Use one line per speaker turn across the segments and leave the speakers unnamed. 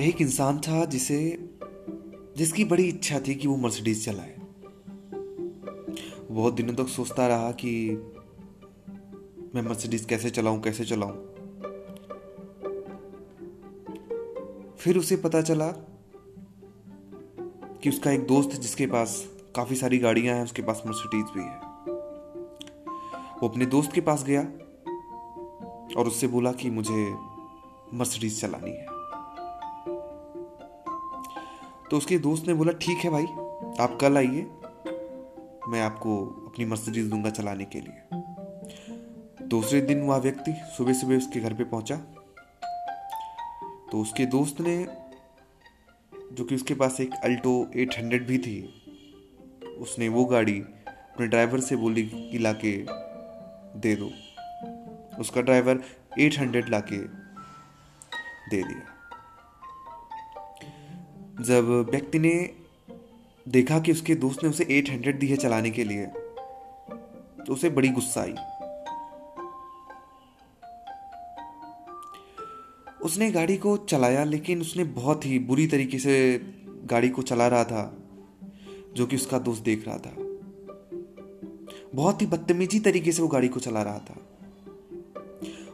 एक इंसान था जिसे, जिसकी बड़ी इच्छा थी कि वो मर्सिडीज चलाए। बहुत दिनों तक सोचता रहा कि मैं मर्सिडीज कैसे चलाऊं कैसे चलाऊं। फिर उसे पता चला कि उसका एक दोस्त जिसके पास काफ़ी सारी गाड़ियाँ हैं, उसके पास मर्सिडीज भी है। वो अपने दोस्त के पास गया और उससे बोला कि मुझे मर्सिडीज चलानी है। तो उसके दोस्त ने बोला, ठीक है भाई, आप कल आइए, मैं आपको अपनी मर्सिडीज दूँगा चलाने के लिए. दूसरे दिन वह व्यक्ति सुबह सुबह उसके घर पे पहुँचा। तो उसके दोस्त ने, जो कि उसके पास एक अल्टो 800 भी थी, उसने वो गाड़ी अपने ड्राइवर से बोली कि, लाके दे दो। उसका ड्राइवर 800 लाके दे दिया। जब व्यक्ति ने देखा कि उसके दोस्त ने उसे 800 दी है चलाने के लिए तो उसे बड़ी गुस्सा आई। उसने गाड़ी को चलाया, लेकिन उसने बहुत ही बुरी तरीके से गाड़ी को चला रहा था, जो कि उसका दोस्त देख रहा था। बहुत ही बदतमीजी तरीके से वो गाड़ी को चला रहा था।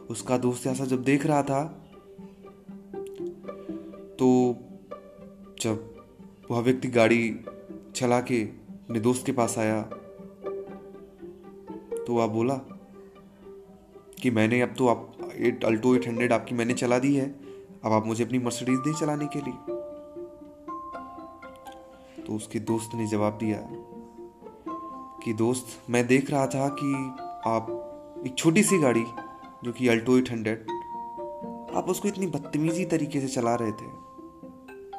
उसका दोस्त ऐसा जब देख रहा था तो वह व्यक्ति गाड़ी चला के अपने दोस्त के पास आया। तो वह बोला कि मैंने अब तो आप एट अल्टो एट हंड्रेड आपकी मैंने चला दी है। अब आप मुझे अपनी मर्सिडीज दें चलाने के लिए। तो उसके दोस्त ने जवाब दिया कि, दोस्त, मैं देख रहा था कि आप एक छोटी सी गाड़ी, जो कि अल्टो एट हंड्रेड, आप उसको इतनी बदतमीजी तरीके से चला रहे थे।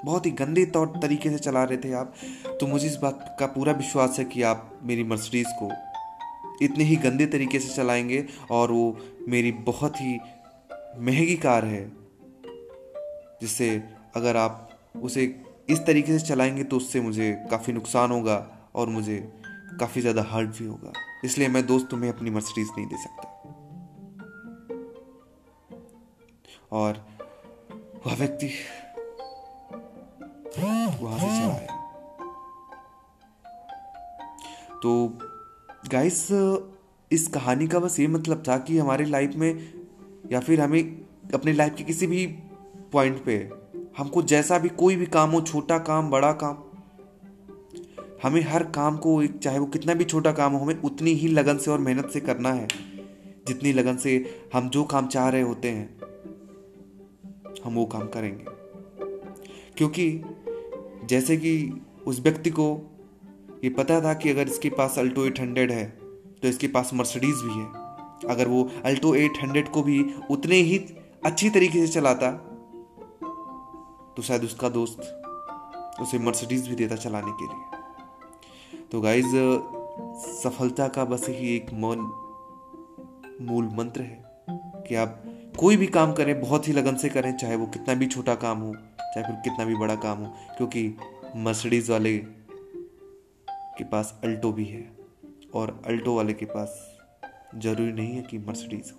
बहुत ही गंदे तौर तरीके से चला रहे थे आप। तो मुझे इस बात का पूरा विश्वास है कि आप मेरी मर्सिडीज़ को इतने ही गंदे तरीके से चलाएँगे और वो मेरी बहुत ही महँगी कार है, जिससे अगर आप उसे इस तरीके से चलाएँगे तो उससे मुझे काफ़ी नुकसान होगा और मुझे काफ़ी ज़्यादा हर्ट भी होगा। इसलिए मैं दोस्त तुम्हें अपनी मर्सिडीज नहीं दे सकता। और वह व्यक्ति वहाँ से चला आया। तो गाइस इस कहानी का बस ये मतलब था कि हमारी लाइफ में या फिर हमें अपनी लाइफ के किसी भी पॉइंट पे हमको जैसा भी कोई भी काम हो, छोटा काम, बड़ा काम, हमें हर काम को चाहे वो कितना भी छोटा काम हो, हमें उतनी ही लगन से और मेहनत से करना है, जितनी लगन से हम जो काम चाह रहे होते हैं, हम वो काम करेंगे। क्योंकि जैसे कि उस व्यक्ति को ये पता था कि अगर इसके पास अल्टो एट हंड्रेड है तो इसके पास मर्सिडीज भी है। अगर वो अल्टो एट हंड्रेड को भी उतने ही अच्छी तरीके से चलाता तो शायद उसका दोस्त उसे मर्सिडीज भी देता चलाने के लिए। तो गाइज़ सफलता का बस ही एक मन, मूल मंत्र है कि आप कोई भी काम करें, बहुत ही लगन से करें, चाहे वो कितना भी छोटा काम हो। चाहे फिर कितना भी बड़ा काम हो, क्योंकि मर्सिडीज वाले के पास अल्टो भी है और अल्टो वाले के पास ज़रूरी नहीं है कि मर्सिडीज हो।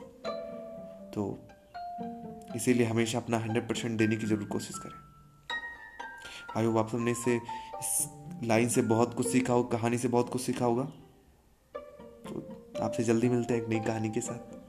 तो इसीलिए हमेशा अपना हंड्रेड परसेंट देने की ज़रूर कोशिश करें। होप आप सबने इससे इस लाइन से बहुत कुछ सीखा हो, कहानी से बहुत कुछ सीखा होगा। तो आपसे जल्दी मिलते हैं एक नई कहानी के साथ।